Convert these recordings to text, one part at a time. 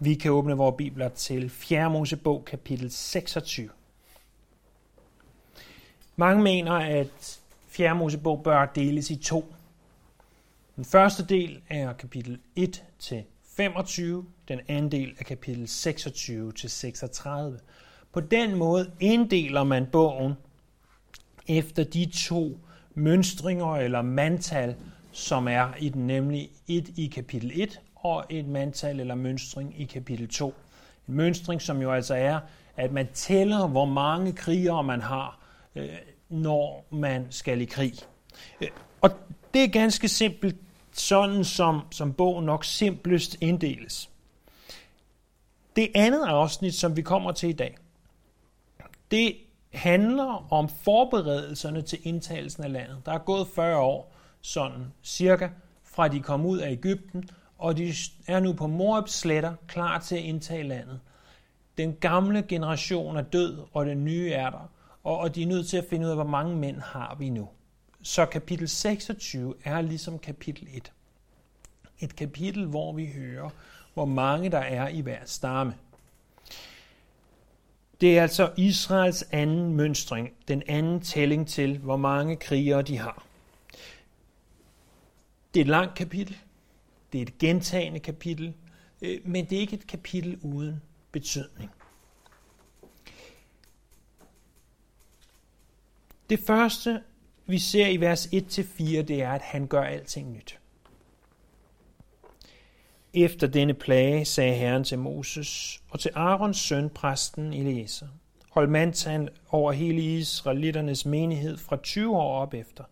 Vi kan åbne vores bibler til 4. Mosebog kapitel 26. Mange mener, at 4. Mosebog bør deles i to. Den første del er kapitel 1 til 25, den anden del er kapitel 26 til 36. På den måde inddeler man bogen efter de to mønstringer eller mandtal, som er i den, nemlig et i kapitel 1 og et mandtal eller mønstring i kapitel 2. En mønstring, som jo altså er, at man tæller, hvor mange krigere man har, øh, når man skal i krig. Øh, og det er ganske simpelt sådan, som, som bogen nok simplest inddeles. Det andet afsnit, som vi kommer til i dag, det handler om forberedelserne til indtagelsen af landet. Der er gået 40 år, sådan cirka, fra de kom ud af Ægypten, og de er nu på Moabs sletter, klar til at indtage landet. Den gamle generation er død, og den nye er der, og de er nødt til at finde ud af, hvor mange mænd har vi nu. Så kapitel 26 er ligesom kapitel 1. Et kapitel, hvor vi hører, hvor mange der er i hver stamme. Det er altså Israels anden mønstring, den anden tælling til, hvor mange krigere de har. Det er et langt kapitel, det er et gentagende kapitel, øh, men det er ikke et kapitel uden betydning. Det første, vi ser i vers 1-4, det er, at han gør alting nyt. Efter denne plage sagde Herren til Moses og til Arons søn, præsten Eliezer, hold mandtand over hele Israelitternes menighed fra 20 år op efter.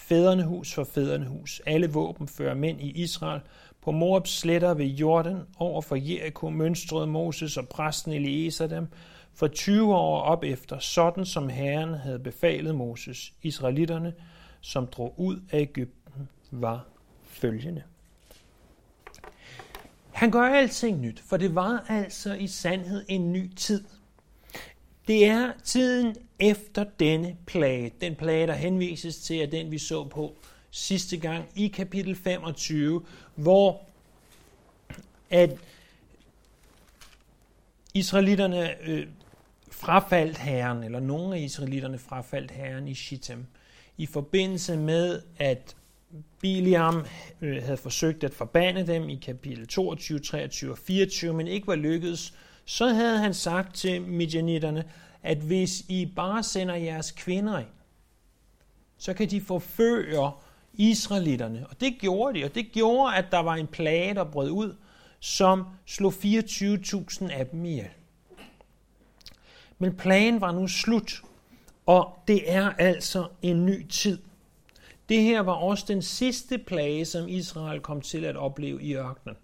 Fædrene hus for fædrene hus. Alle våben fører mænd i Israel. På Moabs sletter ved Jordan over for Jericho mønstrede Moses og præsten Eliezer dem for 20 år op efter, sådan som Herren havde befalet Moses. Israelitterne, som drog ud af Ægypten, var følgende. Han gør alting nyt, for det var altså i sandhed en ny tid. Det er tiden efter denne plage. Den plage, der henvises til, er den, vi så på sidste gang i kapitel 25, hvor at israelitterne øh, frafaldt herren, eller nogle af israelitterne frafaldt herren i Shittim, i forbindelse med, at Biliam øh, havde forsøgt at forbande dem i kapitel 22, 23 og 24, men ikke var lykkedes, så havde han sagt til midjanitterne, at hvis I bare sender jeres kvinder ind, så kan de forføre israelitterne. Og det gjorde de, og det gjorde, at der var en plage, der brød ud, som slog 24.000 af dem ihjel. Men plagen var nu slut, og det er altså en ny tid. Det her var også den sidste plage, som Israel kom til at opleve i ørkenen.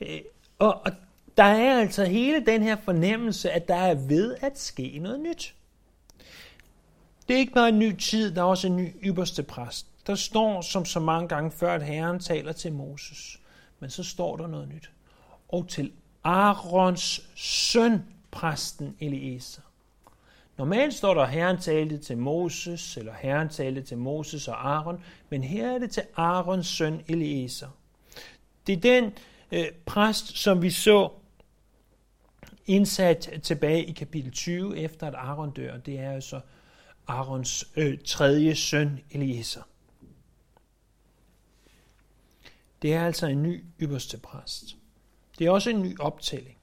Øh, og, og der er altså hele den her fornemmelse, at der er ved at ske noget nyt. Det er ikke bare en ny tid, der er også en ny ypperste præst. Der står som så mange gange før, at Herren taler til Moses. Men så står der noget nyt. Og til Arons søn, præsten Eliezer. Normalt står der, at Herren talte til Moses, eller Herren talte til Moses og Aaron, men her er det til Aarons søn Eliezer. Det er den øh, præst, som vi så indsat tilbage i kapitel 20, efter at Aaron dør. Det er altså Aarons øh, tredje søn Eliezer. Det er altså en ny ypperste præst. Det er også en ny optælling.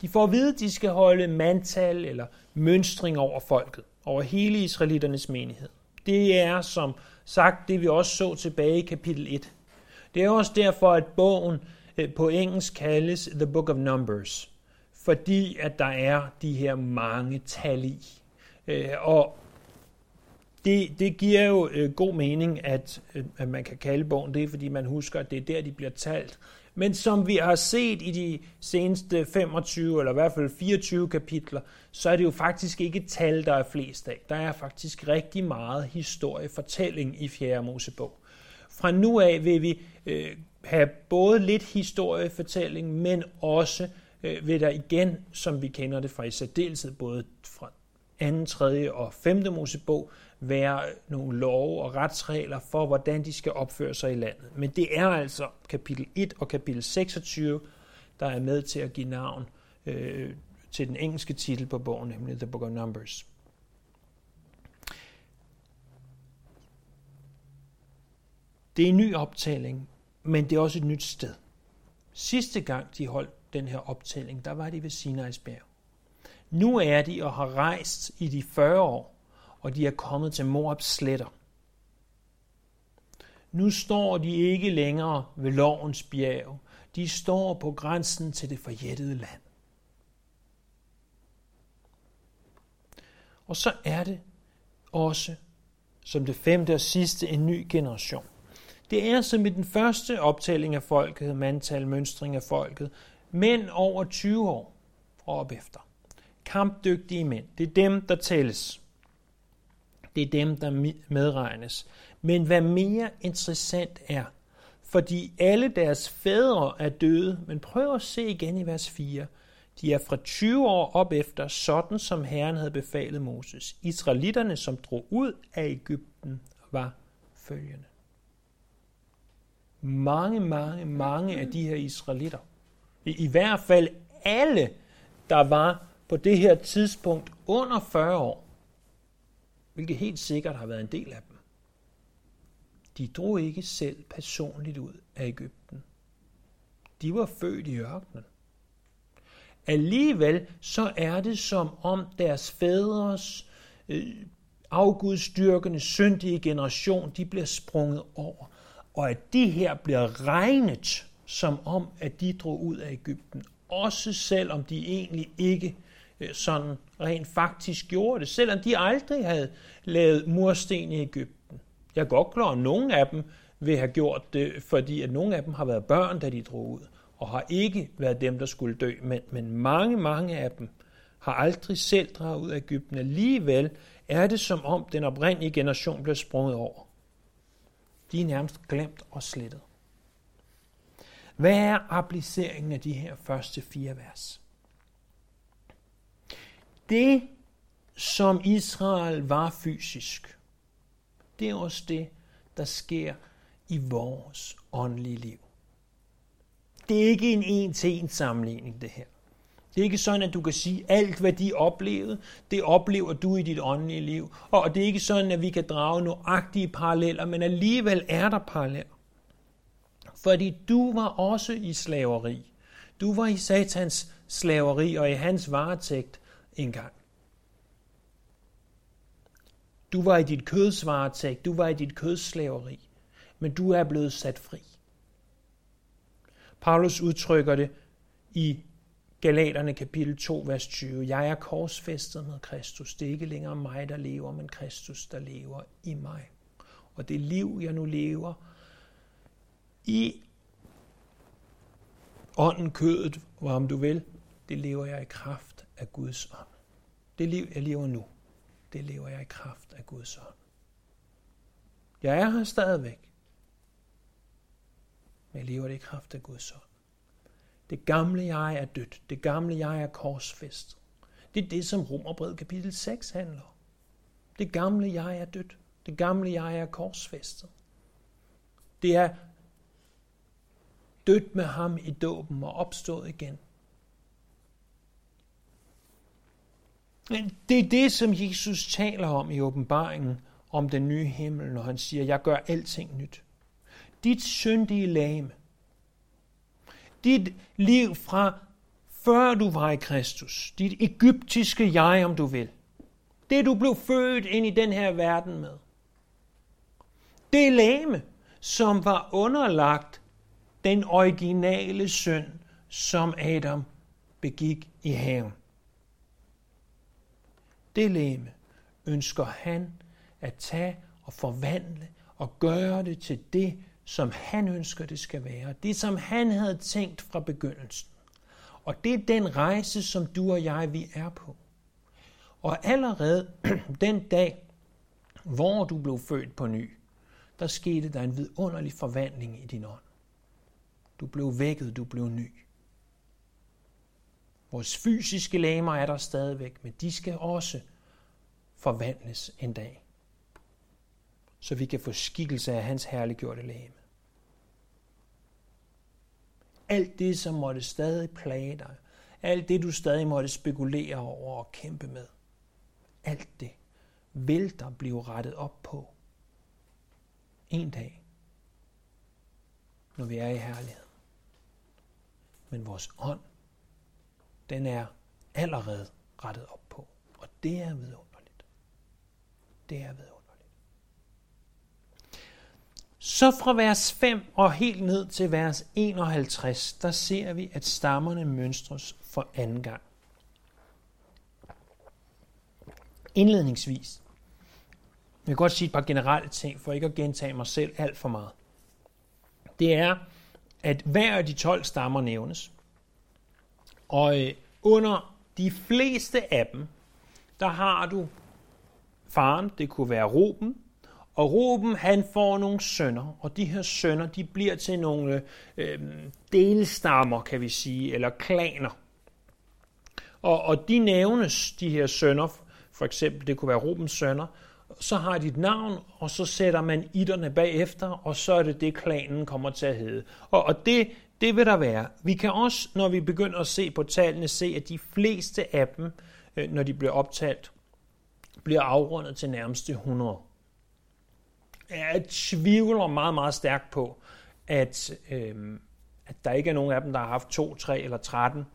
De får at vide, at de skal holde mandtal eller mønstring over folket, over hele israeliternes menighed. Det er som sagt det, vi også så tilbage i kapitel 1. Det er også derfor, at bogen øh, på engelsk kaldes The Book of Numbers, fordi at der er de her mange tal i. Øh, og det, det giver jo øh, god mening, at, øh, at man kan kalde bogen det, fordi man husker, at det er der, de bliver talt. Men som vi har set i de seneste 25 eller i hvert fald 24 kapitler, så er det jo faktisk ikke tal, der er flest af. Der er faktisk rigtig meget historiefortælling i 4. Mosebog. Fra nu af vil vi øh, have både lidt historiefortælling, men også øh, vil der igen, som vi kender det fra i særdeleshed, både fra 2., 3. og 5. Mosebog, være nogle love og retsregler for, hvordan de skal opføre sig i landet. Men det er altså kapitel 1 og kapitel 26, der er med til at give navn øh, til den engelske titel på bogen, nemlig The Book of Numbers. Det er en ny optælling, men det er også et nyt sted. Sidste gang de holdt den her optælling, der var de ved Sinai's bjerg. Nu er de og har rejst i de 40 år, og de er kommet til Moabs sletter. Nu står de ikke længere ved lovens bjerg. De står på grænsen til det forjættede land. Og så er det også, som det femte og sidste, en ny generation. Det er som i den første optælling af folket, mandtal, mønstring af folket, mænd over 20 år og op efter. Kampdygtige mænd. Det er dem, der tælles. Det er dem, der medregnes. Men hvad mere interessant er, fordi alle deres fædre er døde, men prøv at se igen i vers 4. De er fra 20 år op efter, sådan som Herren havde befalet Moses. Israelitterne, som drog ud af Ægypten, var følgende. Mange, mange, mange af de her israelitter, i, i hvert fald alle, der var på det her tidspunkt under 40 år, hvilket helt sikkert har været en del af dem, de drog ikke selv personligt ud af Ægypten. De var født i ørkenen. Alligevel så er det som om deres fædres øh, afgudstyrkende, syndige generation, de bliver sprunget over. Og at de her bliver regnet som om, at de drog ud af Ægypten. Også selvom de egentlig ikke øh, sådan rent faktisk gjorde det. Selvom de aldrig havde lavet mursten i Ægypten. Jeg er godt klar, at nogle af dem vil have gjort det, fordi at nogle af dem har været børn, da de drog ud, og har ikke været dem, der skulle dø. Men, men mange, mange af dem har aldrig selv draget ud af Ægypten. Alligevel er det som om den oprindelige generation bliver sprunget over. De er nærmest glemt og slettet. Hvad er appliceringen af de her første fire vers? Det, som Israel var fysisk, det er også det, der sker i vores åndelige liv. Det er ikke en en-til-en sammenligning, det her. Det er ikke sådan, at du kan sige, alt, hvad de oplevede, det oplever du i dit åndelige liv. Og det er ikke sådan, at vi kan drage nøjagtige paralleller, men alligevel er der paralleller. Fordi du var også i slaveri. Du var i satans slaveri og i hans varetægt engang. Du var i dit kødsvaretægt, du var i dit kødsslaveri, men du er blevet sat fri. Paulus udtrykker det i Galaterne kapitel 2, vers 20. Jeg er korsfæstet med Kristus. Det er ikke længere mig, der lever, men Kristus, der lever i mig. Og det liv, jeg nu lever i ånden, kødet, hvor om du vil, det lever jeg i kraft af Guds ånd. Det liv, jeg lever nu, det lever jeg i kraft af Guds ånd. Jeg er her stadigvæk, men jeg lever det i kraft af Guds ånd. Det gamle jeg er dødt. Det gamle jeg er korsfæstet. Det er det, som Romerbrevet kapitel 6 handler om. Det gamle jeg er dødt. Det gamle jeg er korsfæstet. Det er dødt med ham i dåben og opstået igen. Men det er det, som Jesus taler om i åbenbaringen om den nye himmel, når han siger, jeg gør alting nyt. Dit syndige lame, dit liv fra før du var i Kristus, dit egyptiske jeg, om du vil, det du blev født ind i den her verden med, det lame, som var underlagt den originale synd, som Adam begik i haven. Det leme ønsker han at tage og forvandle og gøre det til det, som han ønsker, det skal være. Det, som han havde tænkt fra begyndelsen. Og det er den rejse, som du og jeg, vi er på. Og allerede den dag, hvor du blev født på ny, der skete der en vidunderlig forvandling i din ånd. Du blev vækket, du blev ny. Vores fysiske læmer er der stadigvæk, men de skal også forvandles en dag, så vi kan få skikkelse af hans herliggjorte læme. alt det, som måtte stadig plage dig, alt det, du stadig måtte spekulere over og kæmpe med, alt det vil der blive rettet op på en dag, når vi er i herlighed. Men vores ånd, den er allerede rettet op på, og det er vidunderligt. Det er vidunderligt. Så fra vers 5 og helt ned til vers 51, der ser vi, at stammerne mønstres for anden gang. Indledningsvis. Jeg vil godt sige et par generelle ting, for ikke at gentage mig selv alt for meget. Det er, at hver af de 12 stammer nævnes. Og øh, under de fleste af dem, der har du faren, det kunne være Ruben, og Ruben, han får nogle sønner, og de her sønner, de bliver til nogle øh, delstammer, kan vi sige, eller klaner. Og, og de nævnes, de her sønner, for eksempel, det kunne være Rubens sønner, så har de et navn, og så sætter man itterne bagefter, og så er det det, klanen kommer til at hedde. Og, og det, det vil der være. Vi kan også, når vi begynder at se på tallene, se, at de fleste af dem, øh, når de bliver optalt, bliver afrundet til nærmeste 100 jeg tvivler meget, meget stærkt på, at, øh, at der ikke er nogen af dem, der har haft 2, 3 eller 13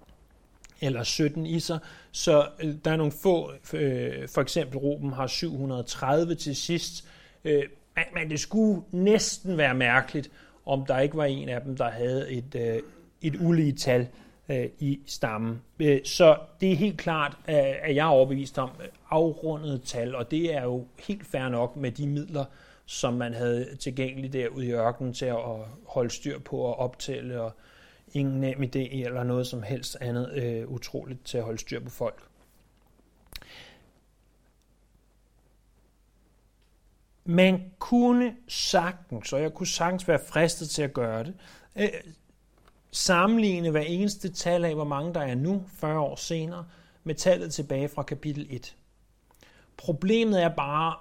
eller 17 i sig. Så øh, der er nogle få, øh, for eksempel Ruben har 730 til sidst. Øh, men det skulle næsten være mærkeligt, om der ikke var en af dem, der havde et, øh, et ulige tal øh, i stammen. Øh, så det er helt klart, øh, at jeg er overbevist om øh, afrundede tal, og det er jo helt fair nok med de midler, som man havde tilgængeligt derude i ørkenen til at holde styr på og optælle, og ingen nem idé eller noget som helst andet øh, utroligt til at holde styr på folk. Man kunne sagtens, og jeg kunne sagtens være fristet til at gøre det, øh, sammenligne hver eneste tal af, hvor mange der er nu, 40 år senere, med tallet tilbage fra kapitel 1. Problemet er bare,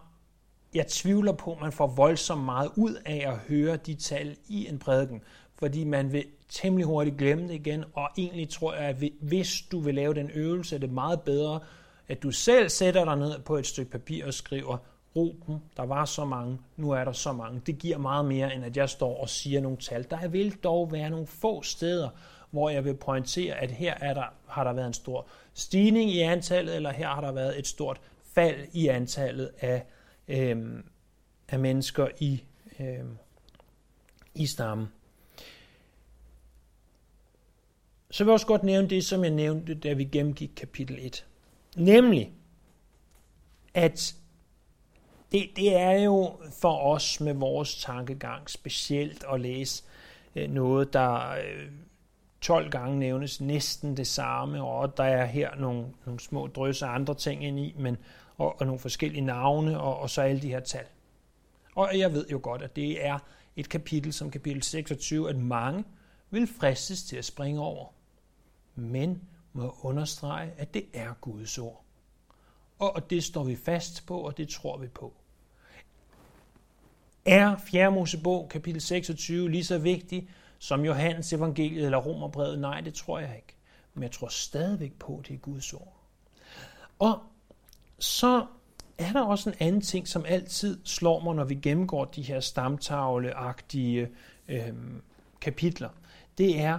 jeg tvivler på, at man får voldsomt meget ud af at høre de tal i en prædiken, fordi man vil temmelig hurtigt glemme det igen, og egentlig tror jeg, at hvis du vil lave den øvelse, er det meget bedre, at du selv sætter dig ned på et stykke papir og skriver, Ruben, der var så mange, nu er der så mange. Det giver meget mere, end at jeg står og siger nogle tal. Der vil dog være nogle få steder, hvor jeg vil pointere, at her er der, har der været en stor stigning i antallet, eller her har der været et stort fald i antallet af øh, af mennesker i, øh, i stammen. Så vil jeg også godt nævne det, som jeg nævnte, da vi gennemgik kapitel 1. Nemlig, at det, det er jo for os med vores tankegang specielt at læse øh, noget, der øh, 12 gange nævnes næsten det samme, og der er her nogle, nogle små drøse andre ting ind i, men og, og nogle forskellige navne, og, og så alle de her tal. Og jeg ved jo godt, at det er et kapitel som kapitel 26, at mange vil fristes til at springe over. Men må understrege, at det er Guds ord. Og det står vi fast på, og det tror vi på. Er 4. Mosebog, kapitel 26, lige så vigtig som Johannes evangeliet eller Romerbrevet? Nej, det tror jeg ikke. Men jeg tror stadigvæk på, at det er Guds ord. Og så er der også en anden ting, som altid slår mig, når vi gennemgår de her stamtavleagtige øh, kapitler. Det er,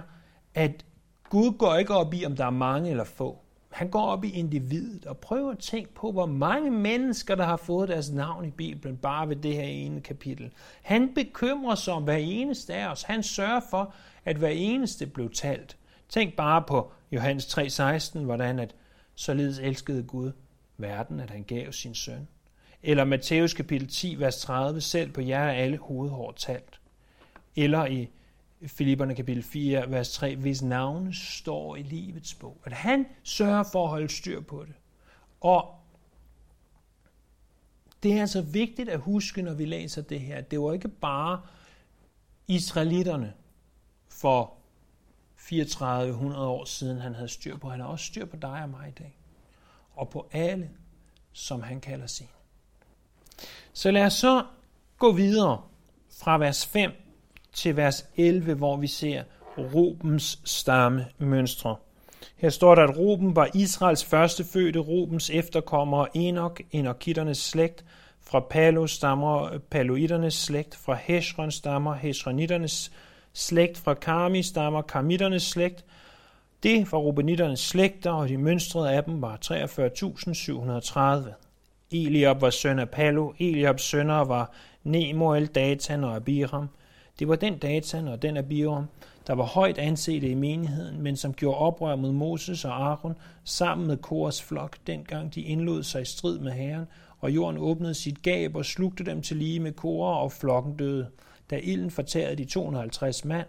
at Gud går ikke op i, om der er mange eller få. Han går op i individet og prøver at tænke på, hvor mange mennesker, der har fået deres navn i Bibelen, bare ved det her ene kapitel. Han bekymrer sig om hver eneste af os. Han sørger for, at hver eneste blev talt. Tænk bare på Johannes 3:16, hvordan at således elskede Gud verden, at han gav sin søn. Eller Matthæus kapitel 10, vers 30, selv på jer er alle hovedhår talt. Eller i Filipperne kapitel 4, vers 3, hvis navne står i livets bog. At han sørger for at holde styr på det. Og det er altså vigtigt at huske, når vi læser det her. Det var ikke bare israelitterne for 3400 år siden, han havde styr på. Han har også styr på dig og mig i dag og på alle, som han kalder sin. Så lad os så gå videre fra vers 5 til vers 11, hvor vi ser Rubens stamme mønstre. Her står der, at Ruben var Israels første fødte, Rubens efterkommere Enoch, Enokitternes slægt, fra Palo stammer Paloiternes slægt, fra Heshron stammer Hesronitternes slægt, fra Karmi stammer Karmitternes slægt. Det var Rubenitternes slægter, og de mønstrede af dem var 43.730. Eliab var søn af Palo, Eliabs sønner var Nemuel, Datan og Abiram. Det var den Datan og den Abiram, der var højt anset i menigheden, men som gjorde oprør mod Moses og Aaron sammen med Kors flok, dengang de indlod sig i strid med Herren, og jorden åbnede sit gab og slugte dem til lige med Kora, og flokken døde. Da ilden fortærede de 250 mand,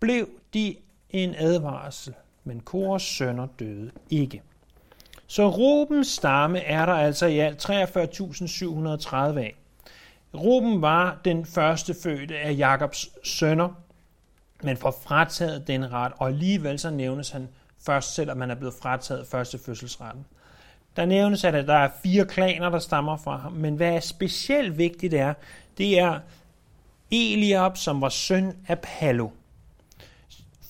blev de en advarsel, men Kors sønner døde ikke. Så Rubens stamme er der altså i alt 43.730 af. Ruben var den første fødte af Jakobs sønner, men får frataget den ret, og alligevel så nævnes han først, selvom man er blevet frataget første fødselsretten. Der nævnes, at der er fire klaner, der stammer fra ham, men hvad er specielt vigtigt er, det er Eliab, som var søn af Palo.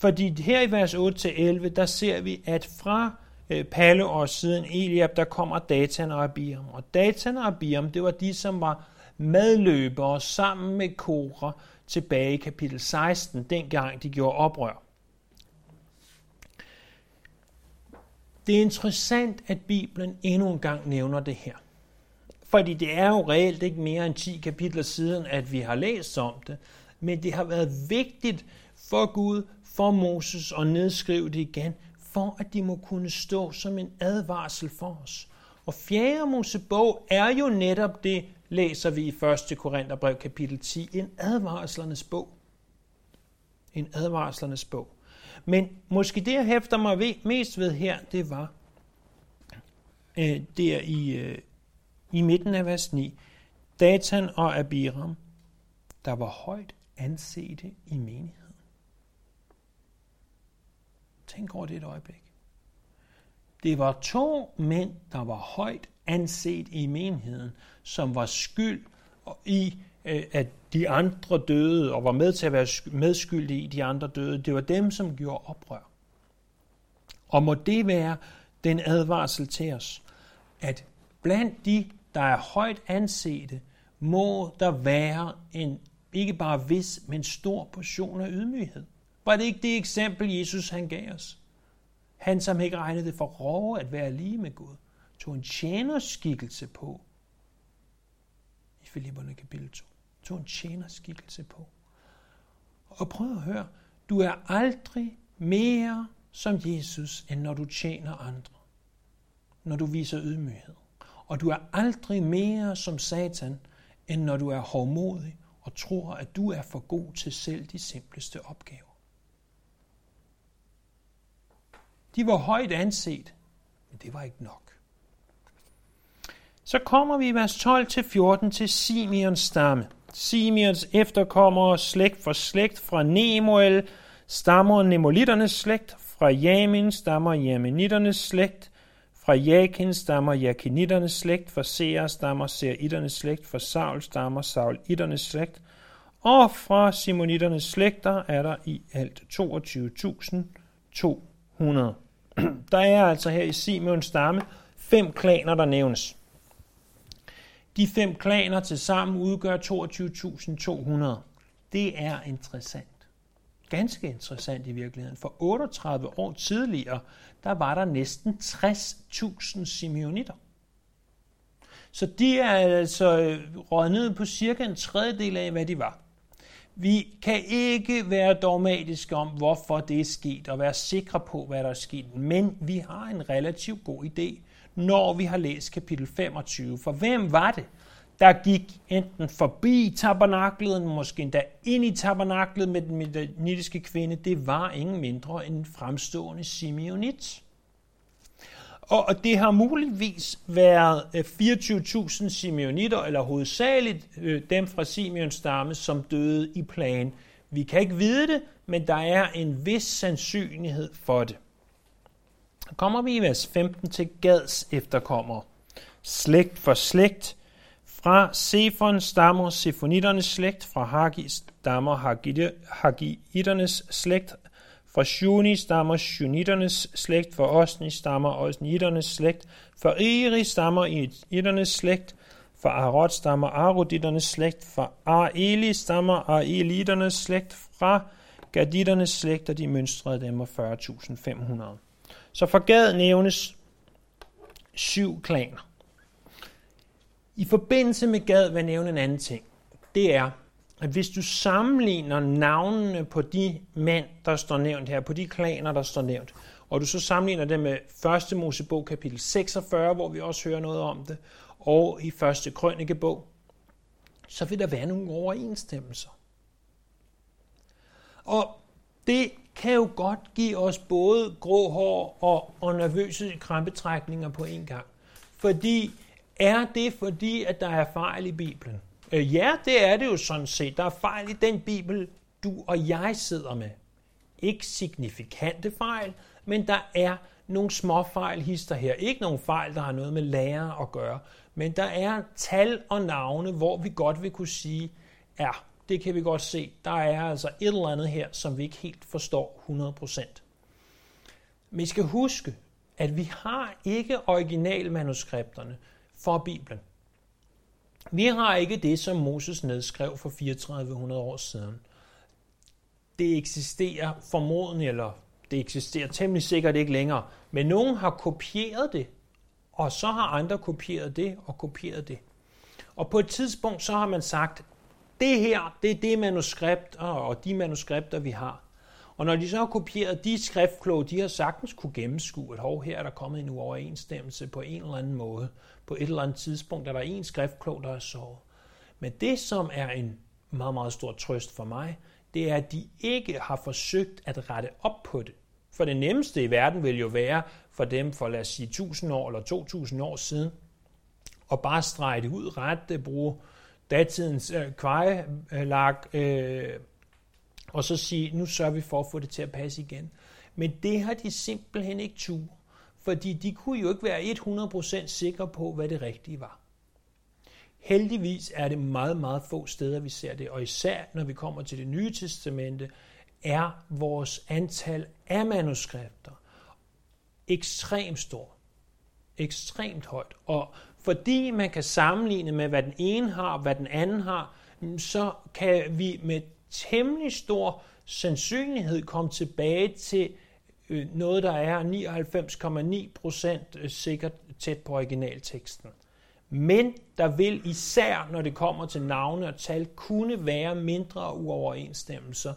Fordi her i vers 8-11, der ser vi, at fra øh, Palo og siden Eliab, der kommer Datan og Abiram. Og Datan og Abiram, det var de, som var medløbere sammen med Kora tilbage i kapitel 16, dengang de gjorde oprør. Det er interessant, at Bibelen endnu en gang nævner det her. Fordi det er jo reelt ikke mere end 10 kapitler siden, at vi har læst om det. Men det har været vigtigt for Gud, for Moses at nedskrive det igen, for at de må kunne stå som en advarsel for os. Og 4. Mosebog er jo netop det, læser vi i 1. Korintherbrev kapitel 10, en advarslernes bog. En advarslernes bog. Men måske det, jeg hæfter mig ved, mest ved her, det var øh, der i, øh, i midten af vers 9. Datan og Abiram, der var højt ansete i menigheden. Tænk over det et øjeblik. Det var to mænd, der var højt anset i menigheden, som var skyld i, øh, at de andre døde, og var med til at være medskyldige i de andre døde. Det var dem, som gjorde oprør. Og må det være den advarsel til os, at blandt de, der er højt ansete, må der være en ikke bare vis, men stor portion af ydmyghed. Var det ikke det eksempel, Jesus han gav os? Han, som ikke regnede det for råve at være lige med Gud, tog en tjenerskikkelse på i Filipperne kapitel 2. Tog en tjenerskikkelse på. Og prøv at høre, du er aldrig mere som Jesus, end når du tjener andre. Når du viser ydmyghed. Og du er aldrig mere som Satan, end når du er hårdmodig og tror, at du er for god til selv de simpleste opgaver. De var højt anset, men det var ikke nok. Så kommer vi i vers 12-14 til Simeons stamme. Simeons efterkommere slægt for slægt fra Nemuel stammer Nemolitternes slægt, fra Jamin stammer Jaminitternes slægt, fra Jakin stammer Jakinitternes slægt, fra Seer stammer Seriternes slægt, fra Saul stammer Saulitternes slægt, og fra Simonitternes slægter er der i alt 22.200. Der er altså her i Simeons stamme fem klaner, der nævnes. De fem klaner til sammen udgør 22.200. Det er interessant. Ganske interessant i virkeligheden. For 38 år tidligere, der var der næsten 60.000 simeonitter. Så de er altså øh, røget ned på cirka en tredjedel af, hvad de var. Vi kan ikke være dogmatiske om, hvorfor det er sket, og være sikre på, hvad der er sket, men vi har en relativt god idé, når vi har læst kapitel 25. For hvem var det, der gik enten forbi tabernaklet, måske endda ind i tabernaklet med den midianitiske kvinde? Det var ingen mindre end fremstående Simeonit. Og det har muligvis været øh, 24.000 simeonitter, eller hovedsageligt øh, dem fra Simeons stamme, som døde i plagen. Vi kan ikke vide det, men der er en vis sandsynlighed for det. Så kommer vi i vers 15 til Gads efterkommere. Slægt for slægt Fra Sefon stammer Sefonitternes slægt, fra Hagi stammer Hagiternes slægt, fra Shuni stammer Shunitternes slægt, fra Osni stammer Osniternes slægt, fra Eri stammer Iternes slægt, fra Arot stammer Aroditernes slægt, fra Aeli stammer Aeliternes slægt, fra Gaditternes slægt, og de mønstrede dem af 40.500. Så for Gad nævnes syv klaner. I forbindelse med Gad vil jeg nævne en anden ting. Det er, at hvis du sammenligner navnene på de mænd, der står nævnt her, på de klaner, der står nævnt, og du så sammenligner det med 1. Mosebog kapitel 46, hvor vi også hører noget om det, og i 1. Krønikebog, så vil der være nogle overensstemmelser. Og det kan jo godt give os både grå hår og, og nervøse krampetrækninger på en gang. Fordi er det fordi, at der er fejl i Bibelen? Øh, ja, det er det jo sådan set. Der er fejl i den Bibel, du og jeg sidder med. Ikke signifikante fejl, men der er nogle små fejl hister her. Ikke nogen fejl, der har noget med lærer at gøre, men der er tal og navne, hvor vi godt vil kunne sige, ja, det kan vi godt se. Der er altså et eller andet her, som vi ikke helt forstår 100%. Men I skal huske, at vi har ikke originalmanuskripterne for Bibelen. Vi har ikke det, som Moses nedskrev for 3400 år siden. Det eksisterer formodentlig, eller det eksisterer temmelig sikkert ikke længere, men nogen har kopieret det, og så har andre kopieret det og kopieret det. Og på et tidspunkt så har man sagt, det her, det er det manuskript og de manuskripter, vi har. Og når de så har kopieret de skriftkloge, de har sagtens kunne gennemskue, at hov, her er der kommet en uoverensstemmelse på en eller anden måde. På et eller andet tidspunkt er der en skriftklog, der er sovet. Men det, som er en meget, meget stor trøst for mig, det er, at de ikke har forsøgt at rette op på det. For det nemmeste i verden vil jo være for dem for, lad os sige, 1000 år eller 2000 år siden, og bare strege det ud, rette det, bruge datidens øh, kvejelag, øh, og så sige, nu sørger vi for at få det til at passe igen. Men det har de simpelthen ikke tur, fordi de kunne jo ikke være 100% sikre på, hvad det rigtige var. Heldigvis er det meget, meget få steder, vi ser det, og især når vi kommer til det nye testamente, er vores antal af manuskripter ekstremt stor. Ekstremt højt. Og fordi man kan sammenligne med, hvad den ene har og hvad den anden har, så kan vi med temmelig stor sandsynlighed komme tilbage til øh, noget, der er 99,9% øh, sikkert tæt på originalteksten. Men der vil især, når det kommer til navne og tal, kunne være mindre uoverensstemmelser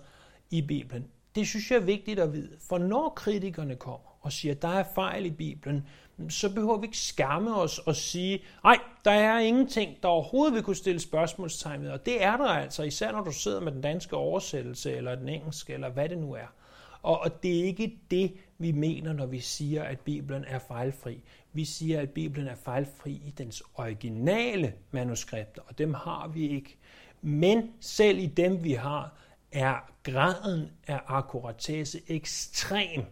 i Bibelen. Det synes jeg er vigtigt at vide, for når kritikerne kommer og siger, at der er fejl i Bibelen, så behøver vi ikke skamme os og sige, nej, der er ingenting, der overhovedet vil kunne stille spørgsmålstegn ved. Og det er der altså, især når du sidder med den danske oversættelse, eller den engelske, eller hvad det nu er. Og, og det er ikke det, vi mener, når vi siger, at Bibelen er fejlfri. Vi siger, at Bibelen er fejlfri i dens originale manuskripter, og dem har vi ikke. Men selv i dem, vi har, er graden af akkuratesse ekstrem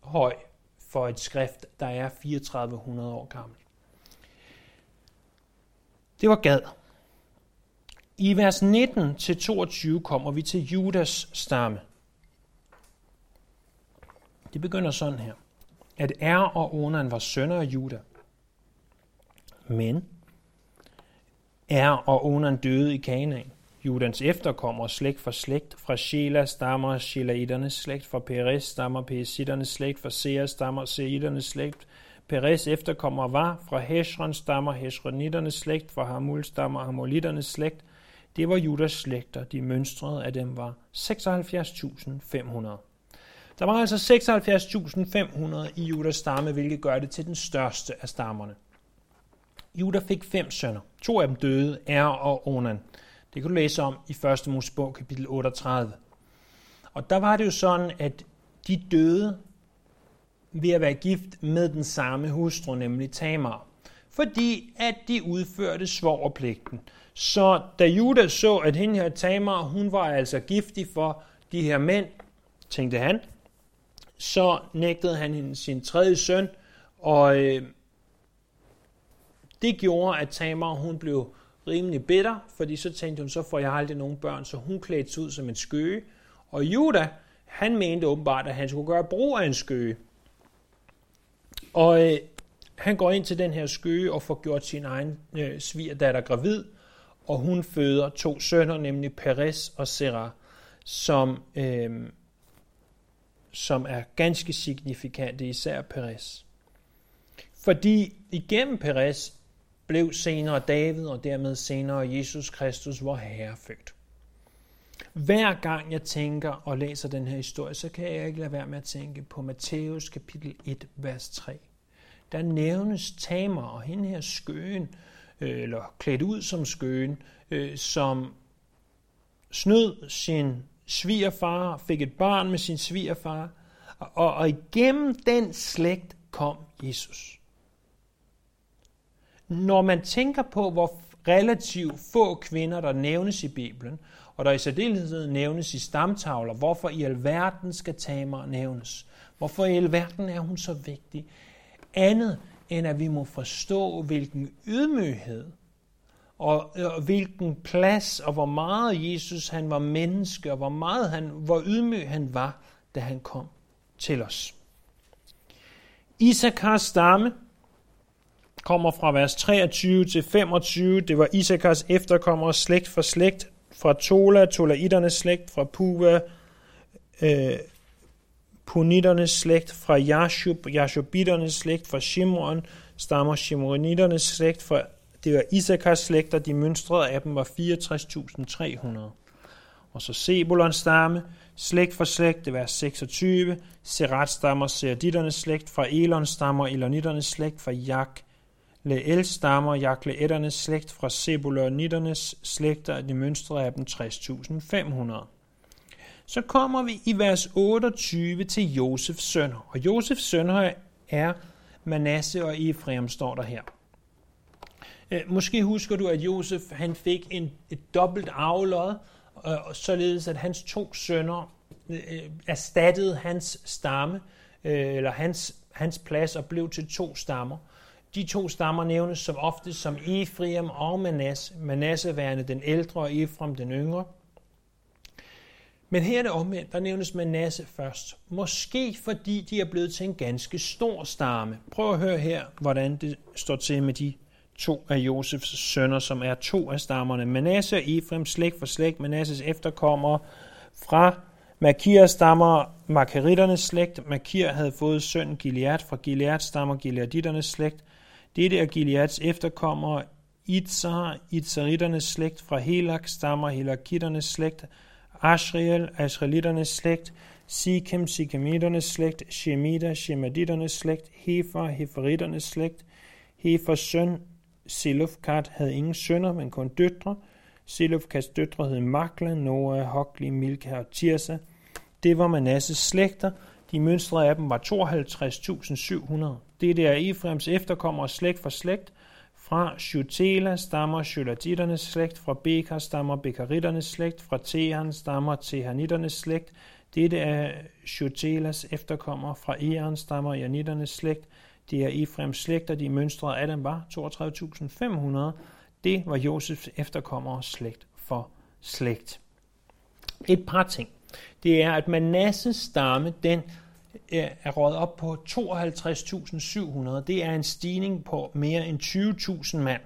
høj for et skrift, der er 3400 år gammel. Det var Gad. I vers 19-22 kommer vi til Judas stamme. Det begynder sådan her. At Er og Onan var sønner af Juda. Men Er og Onan døde i Kanaan. Judans efterkommer slægt for slægt, fra Shela stammer Shelaidernes slægt, fra Perez stammer Peresitternes slægt, fra Seas stammer Seiternes slægt, Perez efterkommer var, fra Heshron stammer Heshroniternes slægt, fra Hamul stammer Hamuliternes slægt. Det var Judas slægter, de mønstrede af dem var 76.500. Der var altså 76.500 i Judas stamme, hvilket gør det til den største af stammerne. Judas fik fem sønner. To af dem døde, Er og Onan. Det kan du læse om i 1. Mosebog kapitel 38. Og der var det jo sådan, at de døde ved at være gift med den samme hustru, nemlig Tamar. Fordi at de udførte svogerpligten. Så da Judas så, at hende her Tamar, hun var altså giftig for de her mænd, tænkte han, så nægtede han hende sin tredje søn, og øh, det gjorde, at Tamar hun blev rimelig bitter, fordi så tænkte hun, så får jeg aldrig nogen børn, så hun klædte sig ud som en skøge. Og Juda, han mente åbenbart, at han skulle gøre brug af en skøge. Og øh, han går ind til den her skøge og får gjort sin egen øh, svigerdatter gravid, og hun føder to sønner, nemlig Peres og Serah, som, øh, som er ganske signifikante, især Peres. Fordi igennem Peres blev senere David og dermed senere Jesus Kristus, vor Herre, født. Hver gang jeg tænker og læser den her historie, så kan jeg ikke lade være med at tænke på Matthæus kapitel 1, vers 3. Der nævnes Tamer og hende her skøen, øh, eller klædt ud som skøen, øh, som snød sin svigerfar, fik et barn med sin svigerfar, og, og igennem den slægt kom Jesus. Når man tænker på, hvor relativt få kvinder, der nævnes i Bibelen, og der i særdeleshed nævnes i stamtavler, hvorfor i alverden skal Tamar nævnes? Hvorfor i alverden er hun så vigtig? Andet end at vi må forstå, hvilken ydmyghed og, og hvilken plads og hvor meget Jesus han var menneske, og hvor meget han, hvor ydmyg han var, da han kom til os. Isakars stamme kommer fra vers 23 til 25. Det var Isakars efterkommere slægt for slægt, fra Tola, Tolaiternes slægt, fra Puva, øh, Puniternes slægt, fra Jashub, Jashubiternes slægt, fra Shimron, stammer Shimroniternes slægt, fra det var Isakars slægter, de mønstrede af dem var 64.300. Og så Sebulons stamme, slægt for slægt, det var 26. Serat stammer Seraditternes slægt, fra Elon stammer Elonitternes slægt, fra Jak Leel stammer Jakleetternes slægt fra Sebulonitternes slægter, de mønstrede af dem 60.500. Så kommer vi i vers 28 til Josefs sønner. Og Josefs sønner er Manasse og Ephraim, står der her. Måske husker du, at Josef han fik en, et dobbelt arvelod, og således at hans to sønner øh, øh erstattede hans stamme, øh, eller hans, hans plads og blev til to stammer. De to stammer nævnes som ofte som Ephraim og Manasse, Manasse værende den ældre og Ephraim den yngre. Men her er det omvendt, der nævnes Manasse først. Måske fordi de er blevet til en ganske stor stamme. Prøv at høre her, hvordan det står til med de to af Josefs sønner, som er to af stammerne. Manasse og Ephraim, slægt for slægt, Manasses efterkommere fra Makir stammer Makaritternes slægt. Makir havde fået søn Gilead fra Gilead stammer Gileaditternes slægt. Dette er Gileads efterkommere, Itzar, Itzaritternes slægt, fra Helak stammer Helakitternes slægt, Ashriel, Ashrielitternes slægt, Sikem, Sikemitternes slægt, Shemida, Shemaditternes slægt, Hefer, Heferitternes slægt, Hefers søn, Selufkat havde ingen sønner, men kun døtre. Selufkats døtre hed Makla, Noah, Hokli, Milka og Tirsa. Det var Manasses slægter. De mønstre af dem var 52.700. Det er Efrems efterkommere slægt for slægt. Fra Shutela stammer Shulatiternes slægt, fra Bekar stammer Bekaritternes slægt, fra Tehan stammer Tehanitternes slægt. Dette er Shutelas efterkommere, fra Eran stammer Janitternes slægt. Det er Efraims slægter, de mønstrede af dem var 32.500. Det var Josefs efterkommere slægt for slægt. Et par ting. Det er, at Manasses stamme, den er rådet op på 52.700. Det er en stigning på mere end 20.000 mand.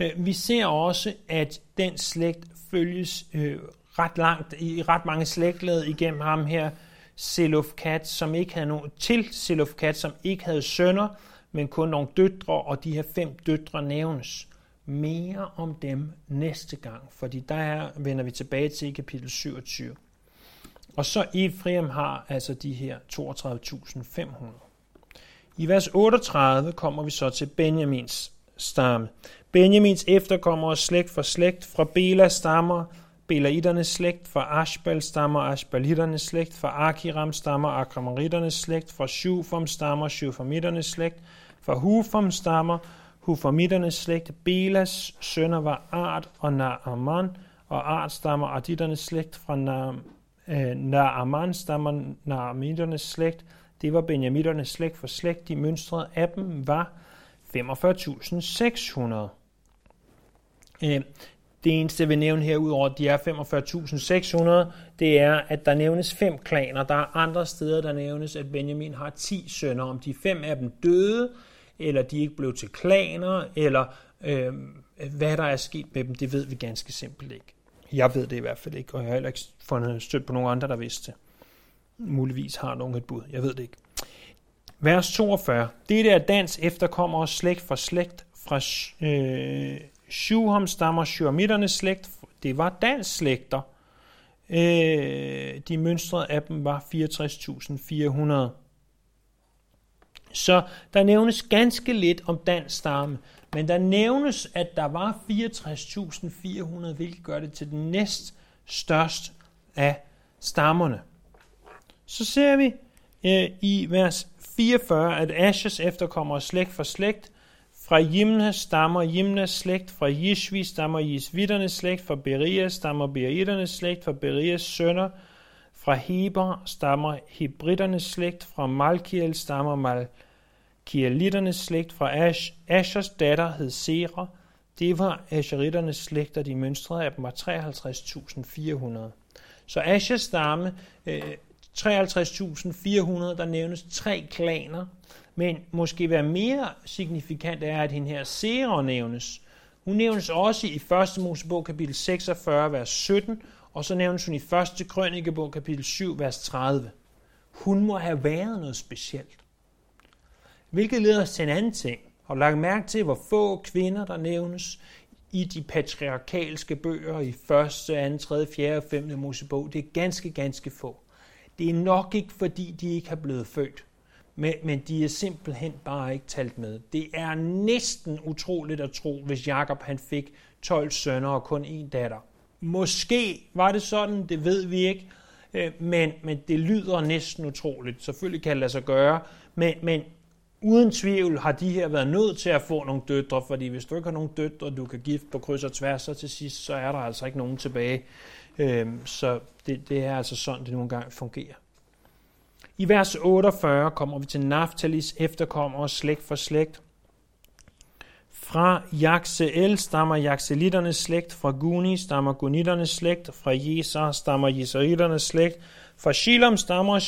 Øh, vi ser også, at den slægt følges øh, ret langt, i ret mange slægtled igennem ham her, Selufkat, som ikke havde nogen, til Selufkat, som ikke havde sønner, men kun nogle døtre, og de her fem døtre nævnes. Mere om dem næste gang, fordi der vender vi tilbage til i kapitel 27. Og så Efraim har altså de her 32.500. I vers 38 kommer vi så til Benjamins stamme. Benjamins efterkommere slægt for slægt fra Bela stammer, Belaiternes slægt, fra Ashbal stammer Ashbaliternes slægt, fra Akiram stammer Akramariternes slægt, fra Shufam stammer Shufamitternes slægt, fra Hufam stammer Hufamitternes slægt. Belas sønner var Art og Naaman, og Art stammer Aditternes slægt fra Naam øh, Naaman stammer Naamiternes slægt. Det var Benjamiternes slægt for slægt. De mønstrede af dem var 45.600. Øh, det eneste, jeg vil nævne herudover, at de er 45.600, det er, at der nævnes fem klaner. Der er andre steder, der nævnes, at Benjamin har 10 sønner. Om de fem af dem døde, eller de ikke blev til klaner, eller øh, hvad der er sket med dem, det ved vi ganske simpelt ikke. Jeg ved det i hvert fald ikke, og jeg har heller ikke fundet stødt på nogen andre, der vidste det. Muligvis har nogen et bud, jeg ved det ikke. Vers 42. Det er dans efterkommer slægt for slægt fra øh, Shuham stammer Shuamitternes slægt. Det var dans slægter. Øh, de mønstrede af dem var 64.400. Så der nævnes ganske lidt om dans stamme, men der nævnes, at der var 64.400, hvilket gør det til den næst største af stammerne. Så ser vi øh, i vers 44, at Ashes efterkommer slægt for slægt. Fra Jimna stammer Jimnas slægt, fra Jishvi stammer Jisvitternes slægt, fra Beria stammer Beriternes slægt, fra Berias sønner. Fra Heber stammer Hebritternes slægt, fra Malkiel stammer Kielitternes slægt, fra Ash, Ashers datter hed Sera. Det var Asheritternes slægt, og de mønstrede af dem var 53.400. Så Ashers stamme øh, 53.400, der nævnes tre klaner, men måske være mere signifikant er, at hende her Sera nævnes. Hun nævnes også i 1. Mosebog kapitel 46, vers 17, og så nævnes hun i 1. Krønikebog kapitel 7, vers 30. Hun må have været noget specielt. Hvilket leder os til en anden ting. Har lagt mærke til, hvor få kvinder, der nævnes i de patriarkalske bøger i 1., 2., 3., 4. og 5. Mosebog. Det er ganske, ganske få. Det er nok ikke, fordi de ikke har blevet født, men, men de er simpelthen bare ikke talt med. Det er næsten utroligt at tro, hvis Jakob han fik 12 sønner og kun en datter. Måske var det sådan, det ved vi ikke, øh, men, men det lyder næsten utroligt. Selvfølgelig kan det lade sig gøre, men, men uden tvivl har de her været nødt til at få nogle døtre, fordi hvis du ikke har nogen døtre, du kan gifte på kryds og tværs, så til sidst, så er der altså ikke nogen tilbage. Øhm, så det, det er altså sådan, det nogle gange fungerer. I vers 48 kommer vi til Naftalis efterkommere slægt for slægt. Fra Jakseel stammer Jakselitternes slægt, fra Guni stammer Gunitternes slægt, fra Jesar stammer Jesaritternes slægt, fra Shilom stammer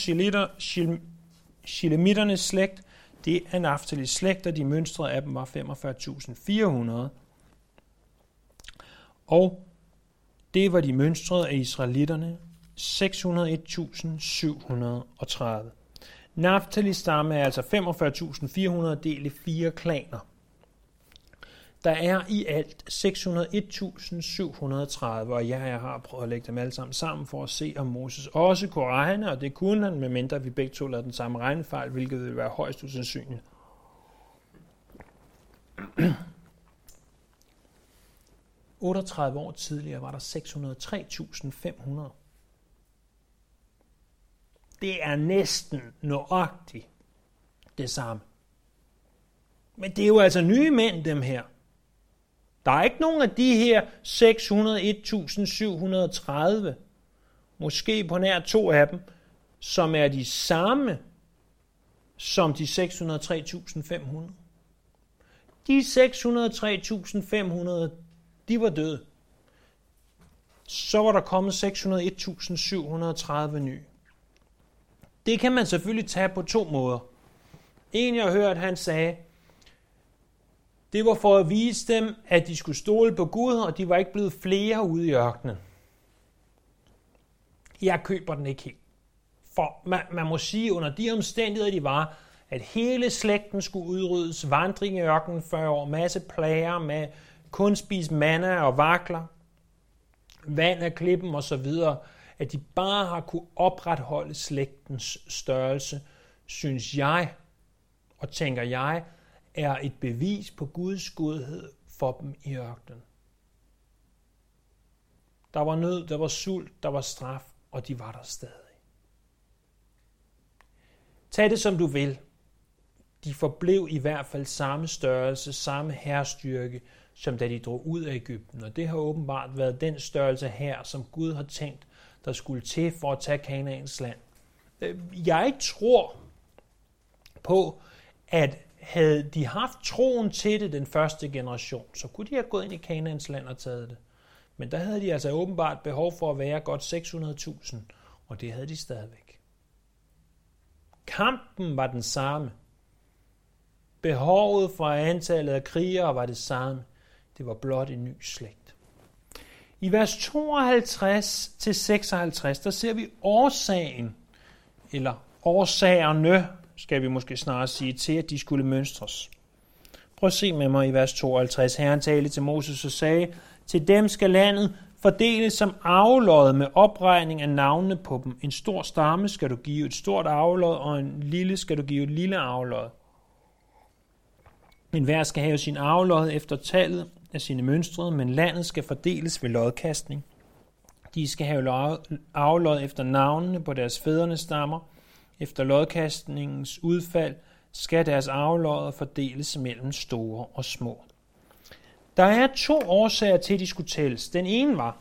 Shilemiternes slægt. Det er Naftalis slægt, og de mønstre af dem var 45.400. Og det var de mønstrede af israelitterne, 601.730. Naphtali stamme er altså 45.400 delt i fire klaner. Der er i alt 601.730, og ja, jeg har prøvet at lægge dem alle sammen sammen for at se, om Moses også kunne regne, og det kunne han, medmindre vi begge to lavede den samme regnefejl, hvilket ville være højst usandsynligt. 38 år tidligere var der 603.500. Det er næsten nøjagtigt det samme. Men det er jo altså nye mænd, dem her. Der er ikke nogen af de her 601.730, måske på nær to af dem, som er de samme som de 603.500. De 603.500, de var døde. Så var der kommet 601.730 nye. Det kan man selvfølgelig tage på to måder. En, jeg har hørt, han sagde, det var for at vise dem, at de skulle stole på Gud, og de var ikke blevet flere ude i ørkenen. Jeg køber den ikke helt. For man, man må sige, under de omstændigheder, de var, at hele slægten skulle udryddes, vandring i ørkenen 40 år, masse plager med kun spise manna og vakler, vand af klippen osv., at de bare har kunne opretholde slægtens størrelse, synes jeg, og tænker jeg, er et bevis på Guds godhed for dem i ørkenen. Der var nød, der var sult, der var straf, og de var der stadig. Tag det som du vil. De forblev i hvert fald samme størrelse, samme herstyrke, som da de drog ud af Ægypten. Og det har åbenbart været den størrelse her, som Gud har tænkt, der skulle til for at tage Kanaans land. Øh, jeg tror på, at havde de haft troen til det den første generation, så kunne de have gået ind i Kanaans land og taget det. Men der havde de altså åbenbart behov for at være godt 600.000, og det havde de stadigvæk. Kampen var den samme. Behovet for antallet af krigere var det samme. Det var blot en ny slægt. I vers 52 til 56, der ser vi årsagen, eller årsagerne, skal vi måske snarere sige, til at de skulle mønstres. Prøv at se med mig i vers 52. Herren talte til Moses og sagde, til dem skal landet fordeles som aflod med opregning af navnene på dem. En stor stamme skal du give et stort aflod, og en lille skal du give et lille aflod. En hver skal have sin aflod efter tallet af sine mønstre, men landet skal fordeles ved lodkastning. De skal have aflod efter navnene på deres fædrenes stammer. Efter lodkastningens udfald skal deres arvelodder fordeles mellem store og små. Der er to årsager til, at de skulle tælles. Den ene var,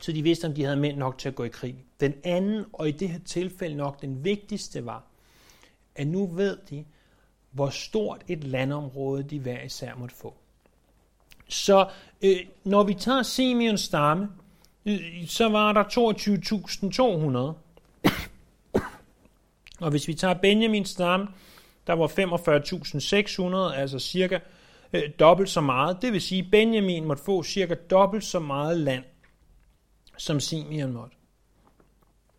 så de vidste, om de havde mænd nok til at gå i krig. Den anden, og i det her tilfælde nok den vigtigste, var, at nu ved de, hvor stort et landområde de hver især måtte få. Så øh, når vi tager Simeons stamme, øh, så var der 22.200 og hvis vi tager Benjamins stamme, der var 45.600, altså cirka øh, dobbelt så meget. Det vil sige, at Benjamin måtte få cirka dobbelt så meget land, som Simeon måtte.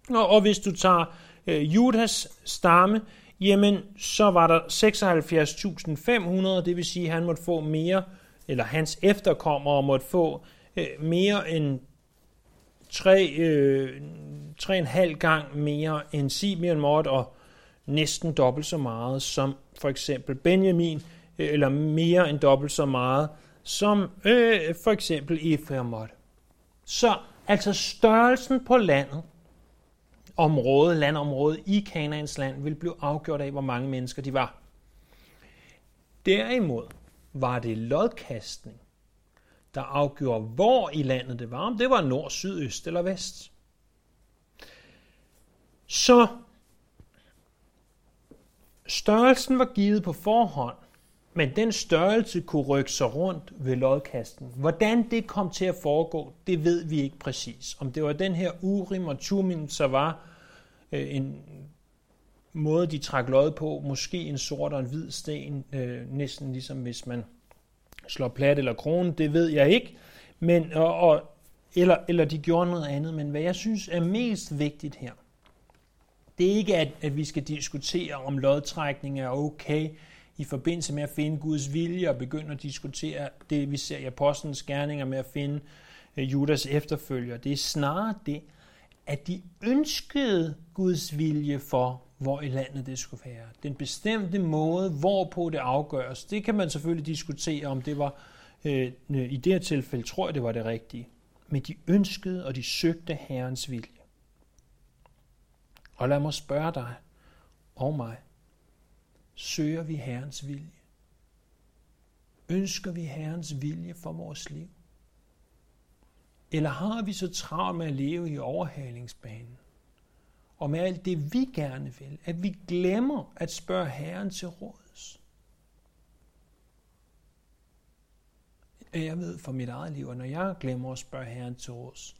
Og, og hvis du tager øh, Judas stamme, jamen så var der 76.500, det vil sige, at han måtte få mere, eller hans efterkommere måtte få øh, mere end tre, øh, 3,5 gang mere end Simeon måtte, og næsten dobbelt så meget som for eksempel Benjamin, øh, eller mere end dobbelt så meget som øh, for eksempel Ephraim måtte. Så altså størrelsen på landet område, landområde i Kanaans land, ville blive afgjort af, hvor mange mennesker de var. Derimod var det lodkastning, der afgjorde, hvor i landet det var, om det var nord, syd, øst eller vest. Så størrelsen var givet på forhånd, men den størrelse kunne rykke sig rundt ved lodkasten. Hvordan det kom til at foregå, det ved vi ikke præcis. Om det var den her Urim og Tumim, så var øh, en måde, de trak lod på, måske en sort og en hvid sten, øh, næsten ligesom hvis man slår plat eller krone, det ved jeg ikke. Men, og, og, eller, eller de gjorde noget andet. Men hvad jeg synes er mest vigtigt her, det er ikke, at, at vi skal diskutere, om lodtrækning er okay, i forbindelse med at finde Guds vilje og begynde at diskutere det, vi ser i apostlenes gerninger med at finde øh, Judas efterfølger. Det er snarere det, at de ønskede Guds vilje for, hvor i landet det skulle være. Den bestemte måde, hvorpå det afgøres, det kan man selvfølgelig diskutere, om det var øh, i det her tilfælde, tror jeg, det var det rigtige. Men de ønskede, og de søgte Herrens vilje. Og lad mig spørge dig og mig, Søger vi Herrens vilje? Ønsker vi Herrens vilje for vores liv? Eller har vi så travlt med at leve i overhalingsbanen? Og med alt det, vi gerne vil, at vi glemmer at spørge Herren til råds? Jeg ved for mit eget liv, at når jeg glemmer at spørge Herren til råds,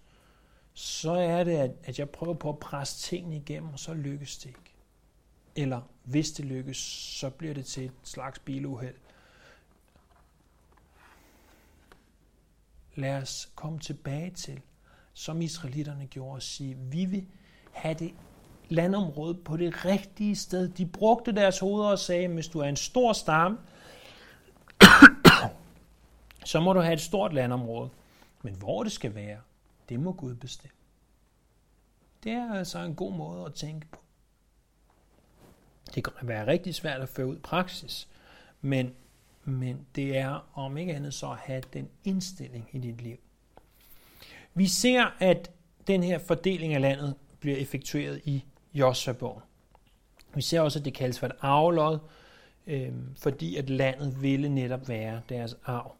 så er det, at jeg prøver på at presse tingene igennem, og så lykkes det ikke. Eller hvis det lykkes, så bliver det til et slags biluheld. Lad os komme tilbage til, som israelitterne gjorde, og sige, vi vil have det landområde på det rigtige sted. De brugte deres hoveder og sagde, hvis du er en stor stamme, så må du have et stort landområde. Men hvor det skal være, det må Gud bestemme. Det er altså en god måde at tænke på. Det kan være rigtig svært at føre ud praksis, men, men det er om ikke andet så at have den indstilling i dit liv. Vi ser, at den her fordeling af landet bliver effektueret i Josua-bogen. Vi ser også, at det kaldes for et arvelod, øh, fordi at landet ville netop være deres arv.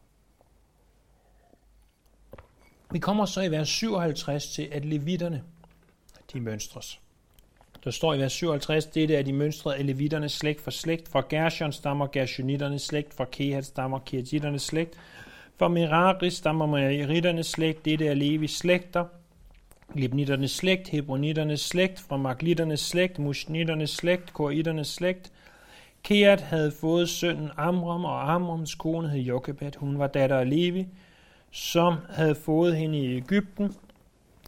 Vi kommer så i vers 57 til, at levitterne, de mønstres. Der står i vers 57, dette er de mønstrede af levitternes slægt for slægt. Fra Gershon stammer Gershonitternes slægt. Fra Kehat stammer Kehatitternes slægt. Fra Merari stammer Meritternes slægt. Dette er Levis slægter. Libnitternes slægt, Hebronitternes slægt, fra Maglitternes slægt, Mushnitternes slægt, Koritternes slægt. Keat havde fået sønnen Amram, og Amrams kone hed Jokebed. Hun var datter af Levi, som havde fået hende i Ægypten,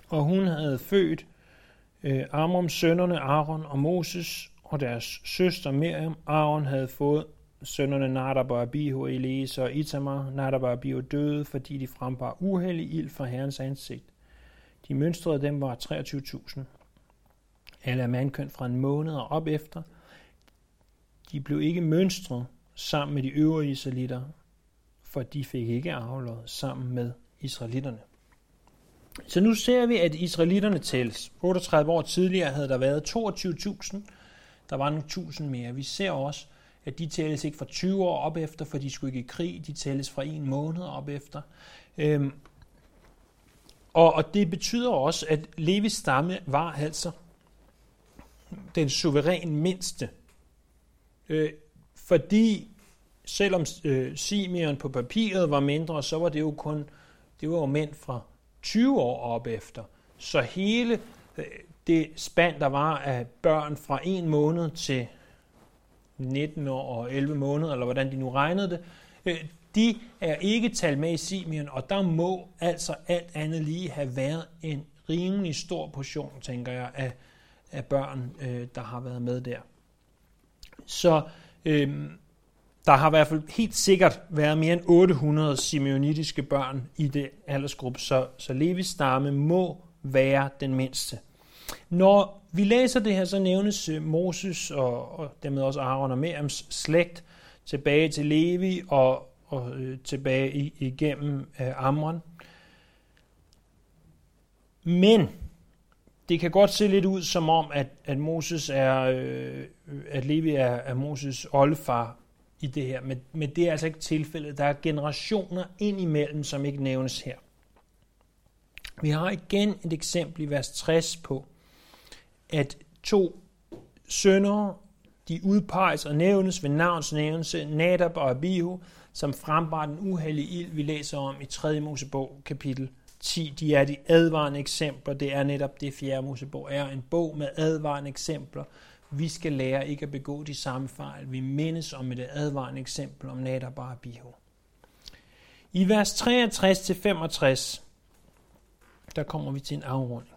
og hun havde født øh, Amrams sønnerne Aaron og Moses, og deres søster Miriam. Aaron havde fået sønnerne Nadab og Abihu, Eliezer og Itamar. Nadab og Abihu døde, fordi de frembar uheldig ild fra Herrens ansigt. De mønstrede dem var 23.000. Alle er mandkøn fra en måned og op efter. De blev ikke mønstret sammen med de øvrige israelitter, for de fik ikke arvelod sammen med israelitterne. Så nu ser vi, at israelitterne tælles. 38 år tidligere havde der været 22.000. Der var nogle tusind mere. Vi ser også, at de tælles ikke fra 20 år op efter, for de skulle ikke i krig. De tælles fra en måned op efter. Øhm, og, og det betyder også, at Levis stamme var altså den suveræn mindste. Øh, fordi selvom øh, Simeon på papiret var mindre, så var det jo kun det var jo mænd fra 20 år op efter. Så hele øh, det spand, der var af børn fra en måned til 19 år og 11 måneder, eller hvordan de nu regnede det, øh, de er ikke talt med i Simeon, og der må altså alt andet lige have været en rimelig stor portion, tænker jeg, af, af børn, øh, der har været med der. Så øh, der har i hvert fald helt sikkert været mere end 800 simeonitiske børn i det aldersgruppe, så, så Levis stamme må være den mindste. Når vi læser det her, så nævnes øh, Moses og, og dermed også Aaron og Miriams slægt tilbage til Levi og, og øh, tilbage i, igennem øh, Amron. Men det kan godt se lidt ud som om, at, at Moses er, øh, at Levi er, er Moses oldefar i det her, men, men det er altså ikke tilfældet. Der er generationer ind imellem, som ikke nævnes her. Vi har igen et eksempel i vers 60 på, at to sønner, de udpeges og nævnes ved navns nævnelse, Nadab og Abihu, som frembar den uheldige ild, vi læser om i 3. Mosebog kapitel 10. De er de advarende eksempler. Det er netop det, 4. Mosebog er. En bog med advarende eksempler. Vi skal lære ikke at begå de samme fejl. Vi mindes om et advarende eksempel om Nadab og Abihu. I vers 63-65, der kommer vi til en afrunding.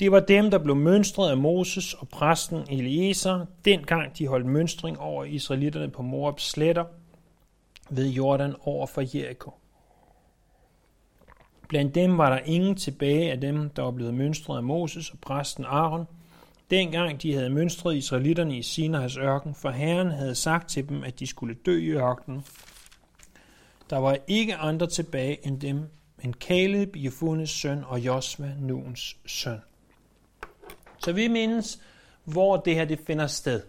Det var dem, der blev mønstret af Moses og præsten Eliezer, dengang de holdt mønstring over israelitterne på Moabs sletter ved Jordan over for Jericho. Blandt dem var der ingen tilbage af dem, der var blevet mønstret af Moses og præsten Aaron, dengang de havde mønstret israelitterne i Sinais ørken, for Herren havde sagt til dem, at de skulle dø i ørkenen. Der var ikke andre tilbage end dem, men Caleb, Jefunes søn, og Josva, Nuns søn. Så vi mindes, hvor det her det finder sted.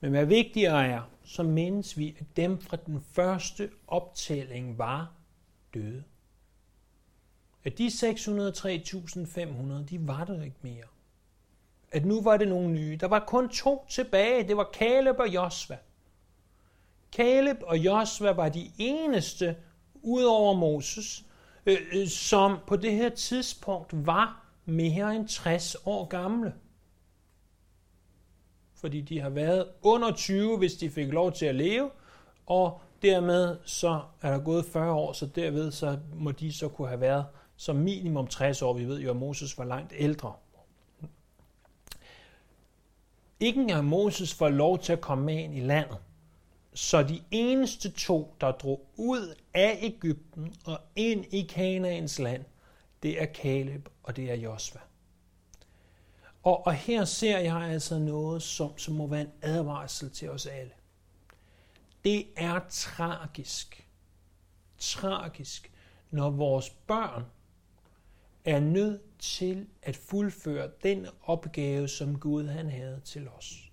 Men hvad vigtigere er, så mindes vi, at dem fra den første optælling var døde. At de 603.500, de var der ikke mere. At nu var det nogle nye. Der var kun to tilbage. Det var Caleb og Josva. Caleb og Josva var de eneste, udover Moses, øh, øh som på det her tidspunkt var mere end 60 år gamle fordi de har været under 20, hvis de fik lov til at leve, og dermed så er der gået 40 år, så derved så må de så kunne have været som minimum 60 år. Vi ved jo, at Moses var langt ældre. Ikke af Moses får lov til at komme med ind i landet. Så de eneste to, der drog ud af Ægypten og ind i Kanaans land, det er Kaleb og det er Josva. Og, og her ser jeg altså noget, som, som må være en advarsel til os alle. Det er tragisk, tragisk, når vores børn er nødt til at fuldføre den opgave, som Gud han havde til os.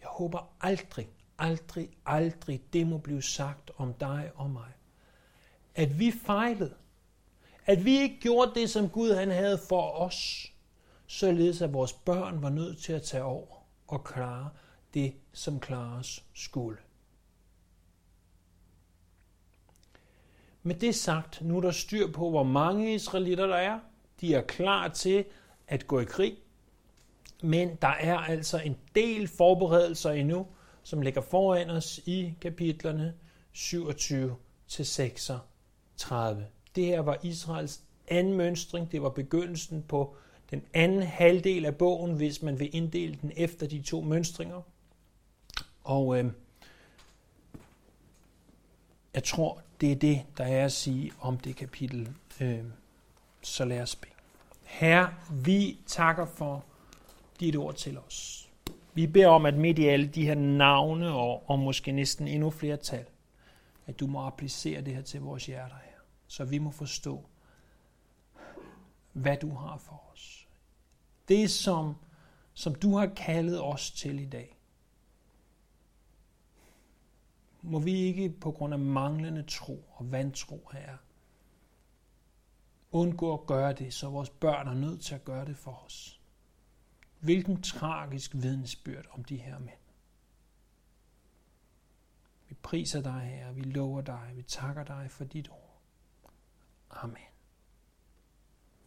Jeg håber aldrig, aldrig, aldrig det må blive sagt om dig og mig. At vi fejlede. At vi ikke gjorde det, som Gud han havde for os således at vores børn var nødt til at tage over og klare det, som klares skulle. Med det sagt, nu er der styr på, hvor mange israelitter der er. De er klar til at gå i krig. Men der er altså en del forberedelser endnu, som ligger foran os i kapitlerne 27 til 36. Det her var Israels anden mønstring. Det var begyndelsen på den anden halvdel af bogen, hvis man vil inddele den efter de to mønstringer. Og øh, jeg tror, det er det, der er at sige om det kapitel. Øh, så lad os bede. Herre, vi takker for dit ord til os. Vi beder om, at midt i alle de her navne, og, og måske næsten endnu flere tal, at du må applicere det her til vores hjerter her, så vi må forstå, hvad du har for. Det, som, som du har kaldet os til i dag. Må vi ikke på grund af manglende tro og vantro her undgå at gøre det, så vores børn er nødt til at gøre det for os. Hvilken tragisk vidensbyrd om de her mænd. Vi priser dig, her, vi lover dig, vi takker dig for dit ord. Amen.